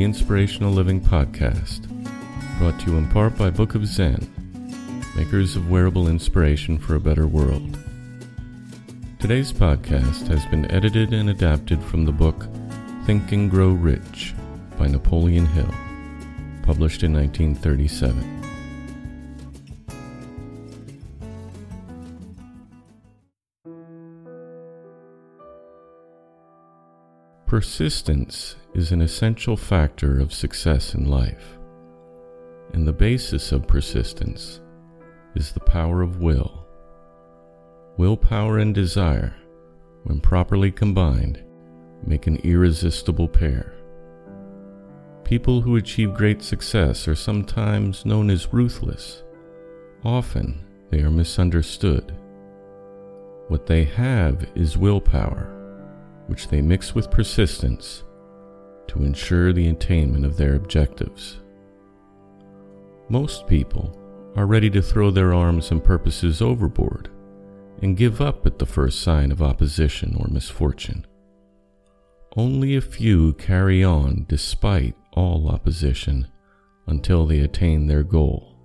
The Inspirational Living Podcast, brought to you in part by Book of Zen, makers of wearable inspiration for a better world. Today's podcast has been edited and adapted from the book Think and Grow Rich by Napoleon Hill, published in 1937. Persistence is an essential factor of success in life, and the basis of persistence is the power of will. Willpower and desire, when properly combined, make an irresistible pair. People who achieve great success are sometimes known as ruthless. Often they are misunderstood. What they have is willpower which they mix with persistence to ensure the attainment of their objectives. Most people are ready to throw their arms and purposes overboard and give up at the first sign of opposition or misfortune. Only a few carry on despite all opposition until they attain their goal.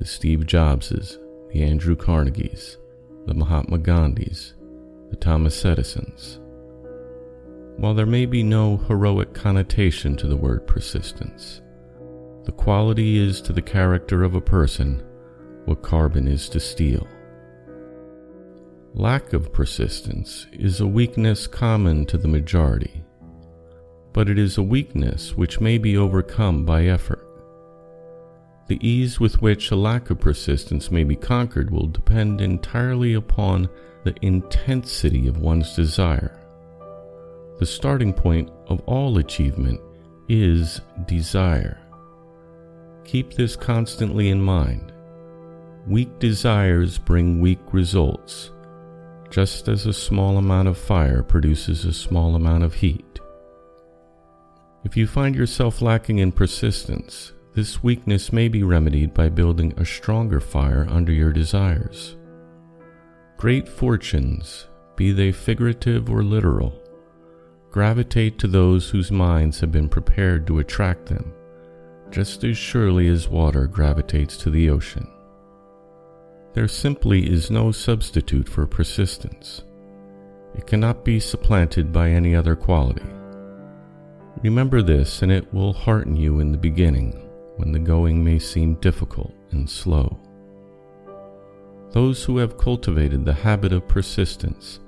The Steve Jobses, the Andrew Carnegies, the Mahatma Gandhis, the Thomas Edisons, while there may be no heroic connotation to the word persistence, the quality is to the character of a person what carbon is to steel. Lack of persistence is a weakness common to the majority, but it is a weakness which may be overcome by effort. The ease with which a lack of persistence may be conquered will depend entirely upon the intensity of one's desire the starting point of all achievement is desire. Keep this constantly in mind. Weak desires bring weak results, just as a small amount of fire produces a small amount of heat. If you find yourself lacking in persistence, this weakness may be remedied by building a stronger fire under your desires. Great fortunes, be they figurative or literal, gravitate to those whose minds have been prepared to attract them, just as surely as water gravitates to the ocean. There simply is no substitute for persistence. It cannot be supplanted by any other quality. Remember this, and it will hearten you in the beginning when the going may seem difficult and slow. Those who have cultivated the habit of persistence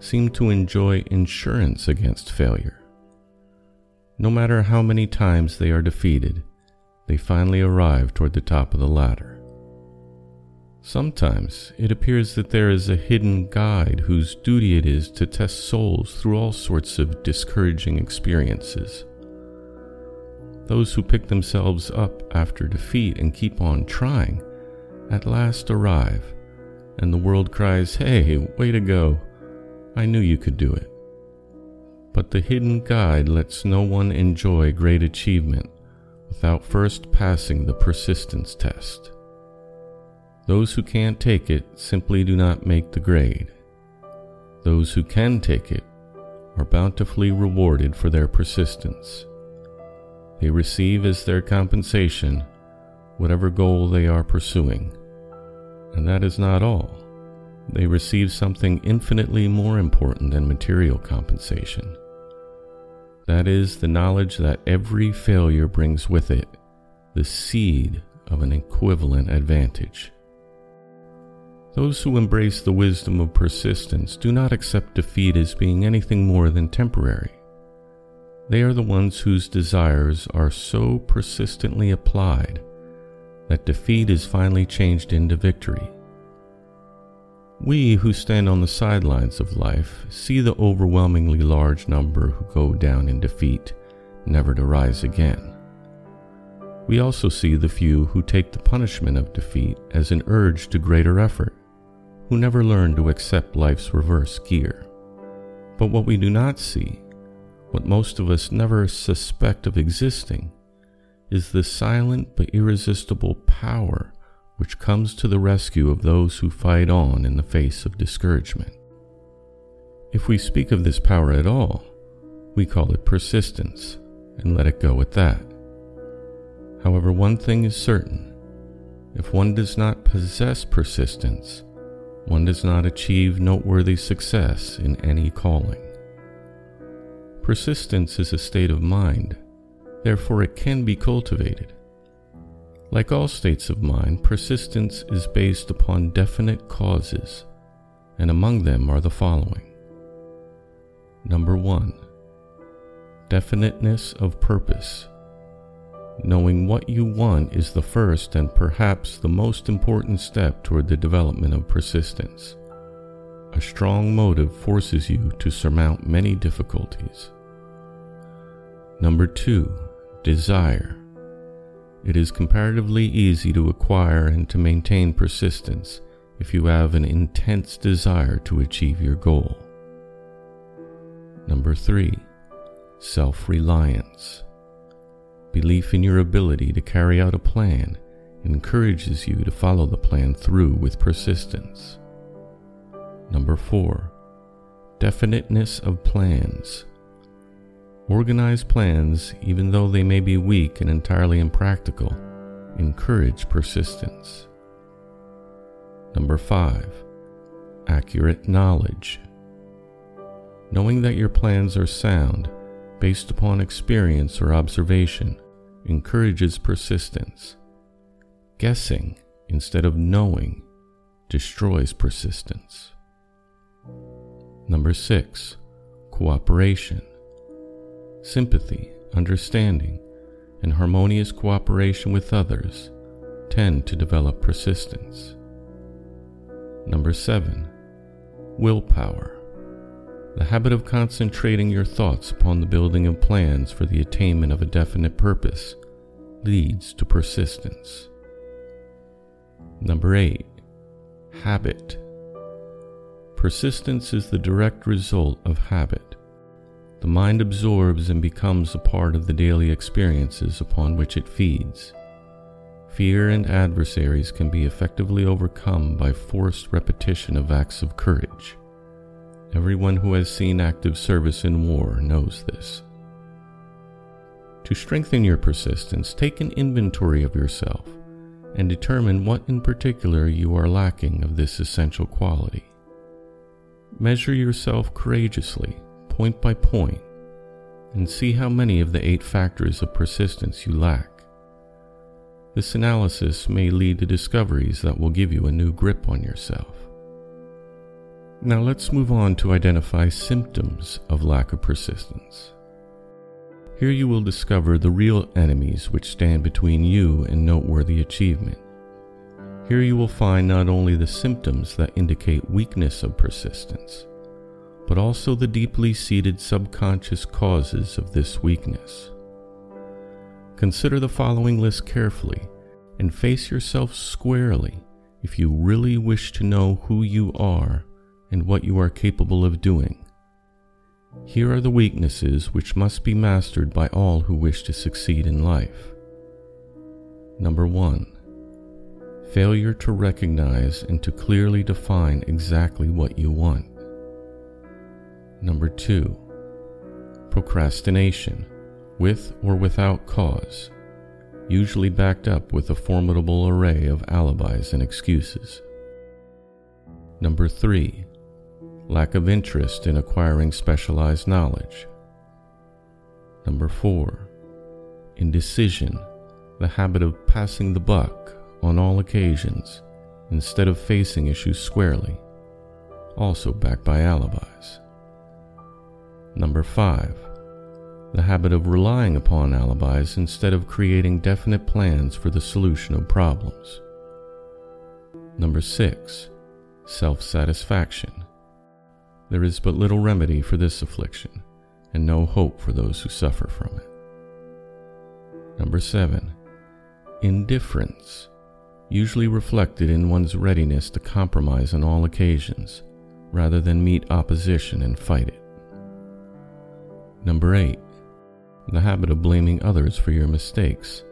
seem to enjoy insurance against failure. No matter how many times they are defeated, they finally arrive toward the top of the ladder. Sometimes it appears that there is a hidden guide whose duty it is to test souls through all sorts of discouraging experiences. Those who pick themselves up after defeat and keep on trying at last arrive, and the world cries, Hey, way to go! I knew you could do it. But the hidden guide lets no one enjoy great achievement without first passing the persistence test. Those who can't take it simply do not make the grade. Those who can take it are bountifully rewarded for their persistence. They receive as their compensation whatever goal they are pursuing. And that is not all. They receive something infinitely more important than material compensation. That is the knowledge that every failure brings with it the seed of an equivalent advantage. Those who embrace the wisdom of persistence do not accept defeat as being anything more than temporary. They are the ones whose desires are so persistently applied that defeat is finally changed into victory. We who stand on the sidelines of life see the overwhelmingly large number who go down in defeat, never to rise again. We also see the few who take the punishment of defeat as an urge to greater effort, who never learn to accept life's reverse gear. But what we do not see, what most of us never suspect of existing, is the silent but irresistible power which comes to the rescue of those who fight on in the face of discouragement. If we speak of this power at all, we call it persistence and let it go at that. However, one thing is certain if one does not possess persistence, one does not achieve noteworthy success in any calling. Persistence is a state of mind, therefore, it can be cultivated. Like all states of mind, persistence is based upon definite causes, and among them are the following. Number one, definiteness of purpose. Knowing what you want is the first and perhaps the most important step toward the development of persistence. A strong motive forces you to surmount many difficulties. Number two, desire. It is comparatively easy to acquire and to maintain persistence if you have an intense desire to achieve your goal. Number three, self reliance. Belief in your ability to carry out a plan encourages you to follow the plan through with persistence. Number four, definiteness of plans. Organized plans, even though they may be weak and entirely impractical, encourage persistence. Number five, accurate knowledge. Knowing that your plans are sound, based upon experience or observation, encourages persistence. Guessing instead of knowing destroys persistence. Number six, cooperation sympathy, understanding, and harmonious cooperation with others tend to develop persistence. Number seven, willpower. The habit of concentrating your thoughts upon the building of plans for the attainment of a definite purpose leads to persistence. Number eight, habit. Persistence is the direct result of habit. The mind absorbs and becomes a part of the daily experiences upon which it feeds. Fear and adversaries can be effectively overcome by forced repetition of acts of courage. Everyone who has seen active service in war knows this. To strengthen your persistence, take an inventory of yourself and determine what in particular you are lacking of this essential quality. Measure yourself courageously point by point and see how many of the eight factors of persistence you lack. This analysis may lead to discoveries that will give you a new grip on yourself. Now let's move on to identify symptoms of lack of persistence. Here you will discover the real enemies which stand between you and noteworthy achievement. Here you will find not only the symptoms that indicate weakness of persistence, but also the deeply seated subconscious causes of this weakness. Consider the following list carefully and face yourself squarely if you really wish to know who you are and what you are capable of doing. Here are the weaknesses which must be mastered by all who wish to succeed in life. Number one, failure to recognize and to clearly define exactly what you want. Number two, procrastination, with or without cause, usually backed up with a formidable array of alibis and excuses. Number three, lack of interest in acquiring specialized knowledge. Number four, indecision, the habit of passing the buck on all occasions instead of facing issues squarely, also backed by alibis. Number five, the habit of relying upon alibis instead of creating definite plans for the solution of problems. Number six, self satisfaction. There is but little remedy for this affliction, and no hope for those who suffer from it. Number seven, indifference, usually reflected in one's readiness to compromise on all occasions rather than meet opposition and fight it. Number eight, the habit of blaming others for your mistakes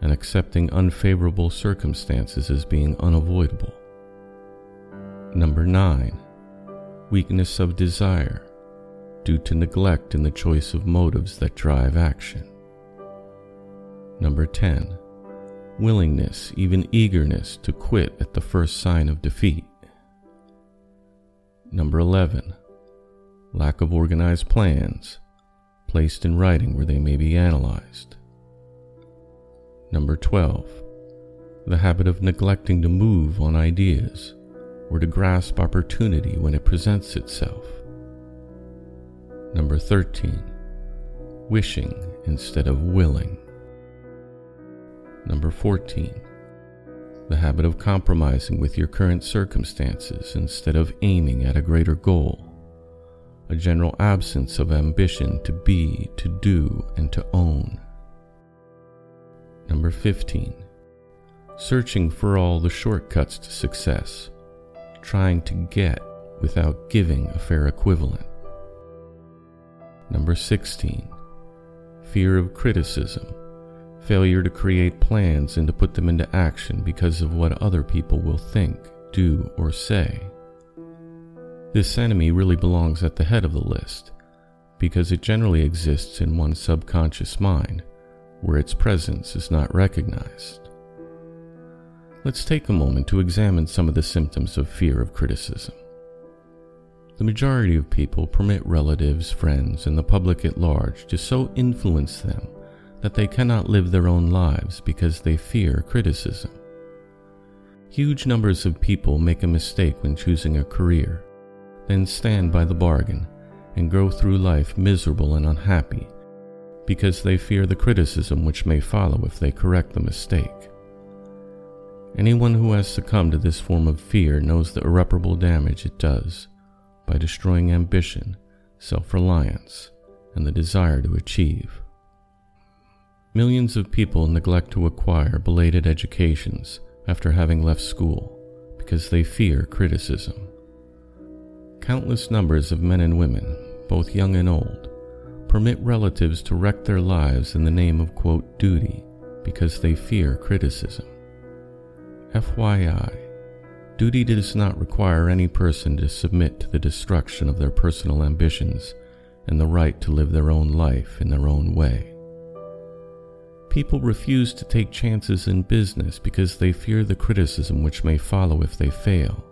and accepting unfavorable circumstances as being unavoidable. Number 9. Weakness of desire due to neglect in the choice of motives that drive action. Number 10. Willingness, even eagerness, to quit at the first sign of defeat. Number 11. Lack of organized plans, placed in writing where they may be analyzed. Number 12. The habit of neglecting to move on ideas or to grasp opportunity when it presents itself. Number 13. Wishing instead of willing. Number 14. The habit of compromising with your current circumstances instead of aiming at a greater goal a general absence of ambition to be, to do, and to own. Number 15. Searching for all the shortcuts to success, trying to get without giving a fair equivalent. Number 16. Fear of criticism, failure to create plans and to put them into action because of what other people will think, do, or say. This enemy really belongs at the head of the list because it generally exists in one's subconscious mind where its presence is not recognized. Let's take a moment to examine some of the symptoms of fear of criticism. The majority of people permit relatives, friends, and the public at large to so influence them that they cannot live their own lives because they fear criticism. Huge numbers of people make a mistake when choosing a career then stand by the bargain and go through life miserable and unhappy because they fear the criticism which may follow if they correct the mistake. Anyone who has succumbed to this form of fear knows the irreparable damage it does by destroying ambition, self reliance, and the desire to achieve. Millions of people neglect to acquire belated educations after having left school because they fear criticism. Countless numbers of men and women, both young and old, permit relatives to wreck their lives in the name of, quote, duty because they fear criticism. FYI, duty does not require any person to submit to the destruction of their personal ambitions and the right to live their own life in their own way. People refuse to take chances in business because they fear the criticism which may follow if they fail.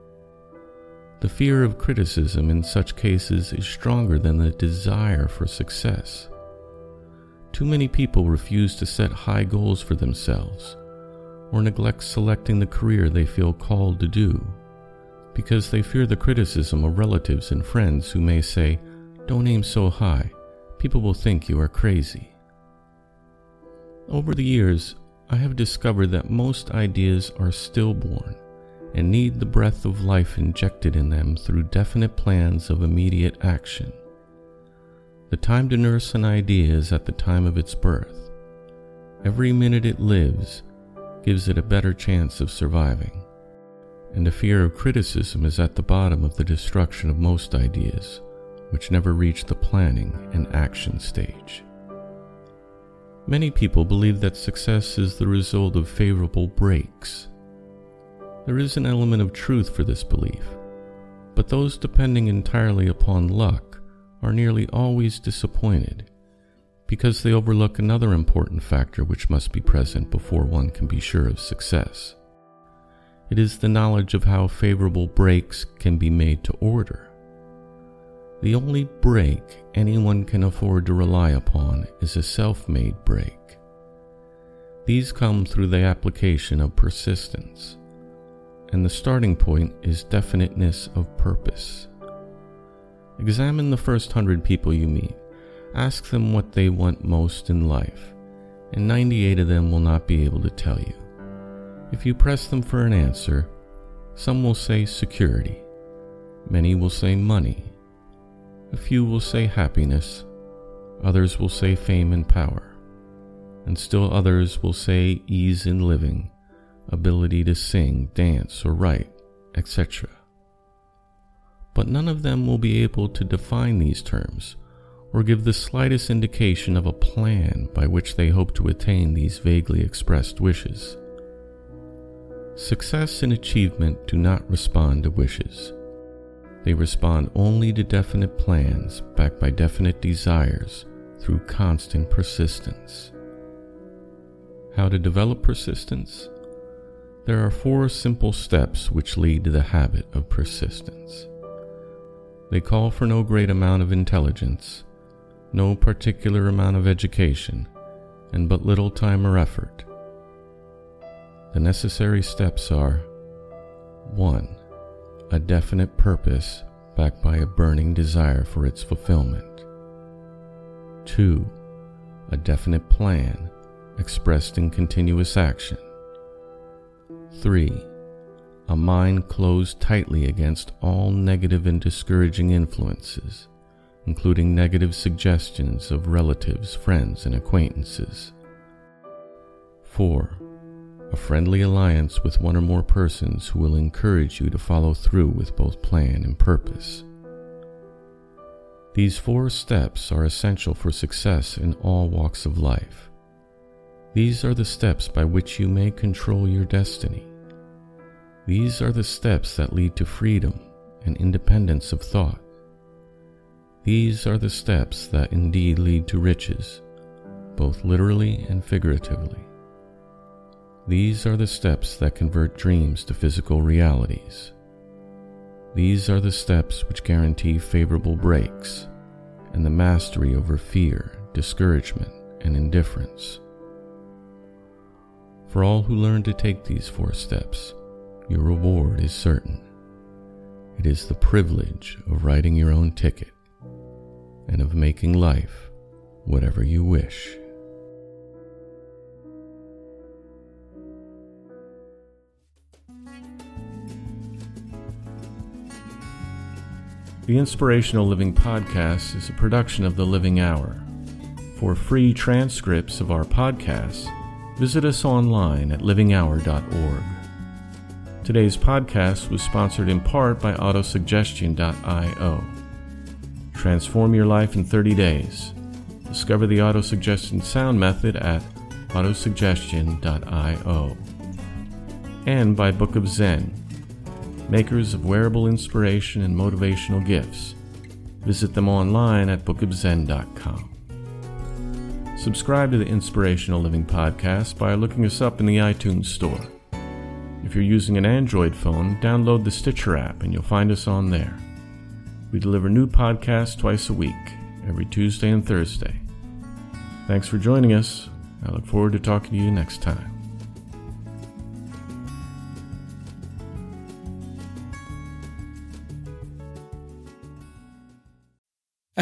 The fear of criticism in such cases is stronger than the desire for success. Too many people refuse to set high goals for themselves or neglect selecting the career they feel called to do because they fear the criticism of relatives and friends who may say, Don't aim so high, people will think you are crazy. Over the years, I have discovered that most ideas are stillborn and need the breath of life injected in them through definite plans of immediate action. The time to nurse an idea is at the time of its birth. Every minute it lives gives it a better chance of surviving, and a fear of criticism is at the bottom of the destruction of most ideas, which never reach the planning and action stage. Many people believe that success is the result of favorable breaks. There is an element of truth for this belief, but those depending entirely upon luck are nearly always disappointed because they overlook another important factor which must be present before one can be sure of success. It is the knowledge of how favorable breaks can be made to order. The only break anyone can afford to rely upon is a self made break. These come through the application of persistence, and the starting point is definiteness of purpose. Examine the first hundred people you meet, ask them what they want most in life, and 98 of them will not be able to tell you. If you press them for an answer, some will say security, many will say money a few will say happiness, others will say fame and power, and still others will say ease in living, ability to sing, dance, or write, etc. But none of them will be able to define these terms or give the slightest indication of a plan by which they hope to attain these vaguely expressed wishes. Success and achievement do not respond to wishes. They respond only to definite plans backed by definite desires through constant persistence. How to develop persistence? There are four simple steps which lead to the habit of persistence. They call for no great amount of intelligence, no particular amount of education, and but little time or effort. The necessary steps are 1 a definite purpose backed by a burning desire for its fulfillment. 2. A definite plan expressed in continuous action. 3. A mind closed tightly against all negative and discouraging influences, including negative suggestions of relatives, friends, and acquaintances. 4 a friendly alliance with one or more persons who will encourage you to follow through with both plan and purpose. These four steps are essential for success in all walks of life. These are the steps by which you may control your destiny. These are the steps that lead to freedom and independence of thought. These are the steps that indeed lead to riches, both literally and figuratively. These are the steps that convert dreams to physical realities. These are the steps which guarantee favorable breaks and the mastery over fear, discouragement, and indifference. For all who learn to take these four steps, your reward is certain. It is the privilege of writing your own ticket and of making life whatever you wish. The Inspirational Living Podcast is a production of The Living Hour. For free transcripts of our podcasts, visit us online at livinghour.org. Today's podcast was sponsored in part by autosuggestion.io. Transform your life in 30 days. Discover the autosuggestion sound method at autosuggestion.io. And by Book of Zen makers of wearable inspiration and motivational gifts. Visit them online at bookofzen.com. Subscribe to the Inspirational Living Podcast by looking us up in the iTunes Store. If you're using an Android phone, download the Stitcher app and you'll find us on there. We deliver new podcasts twice a week, every Tuesday and Thursday. Thanks for joining us. I look forward to talking to you next time.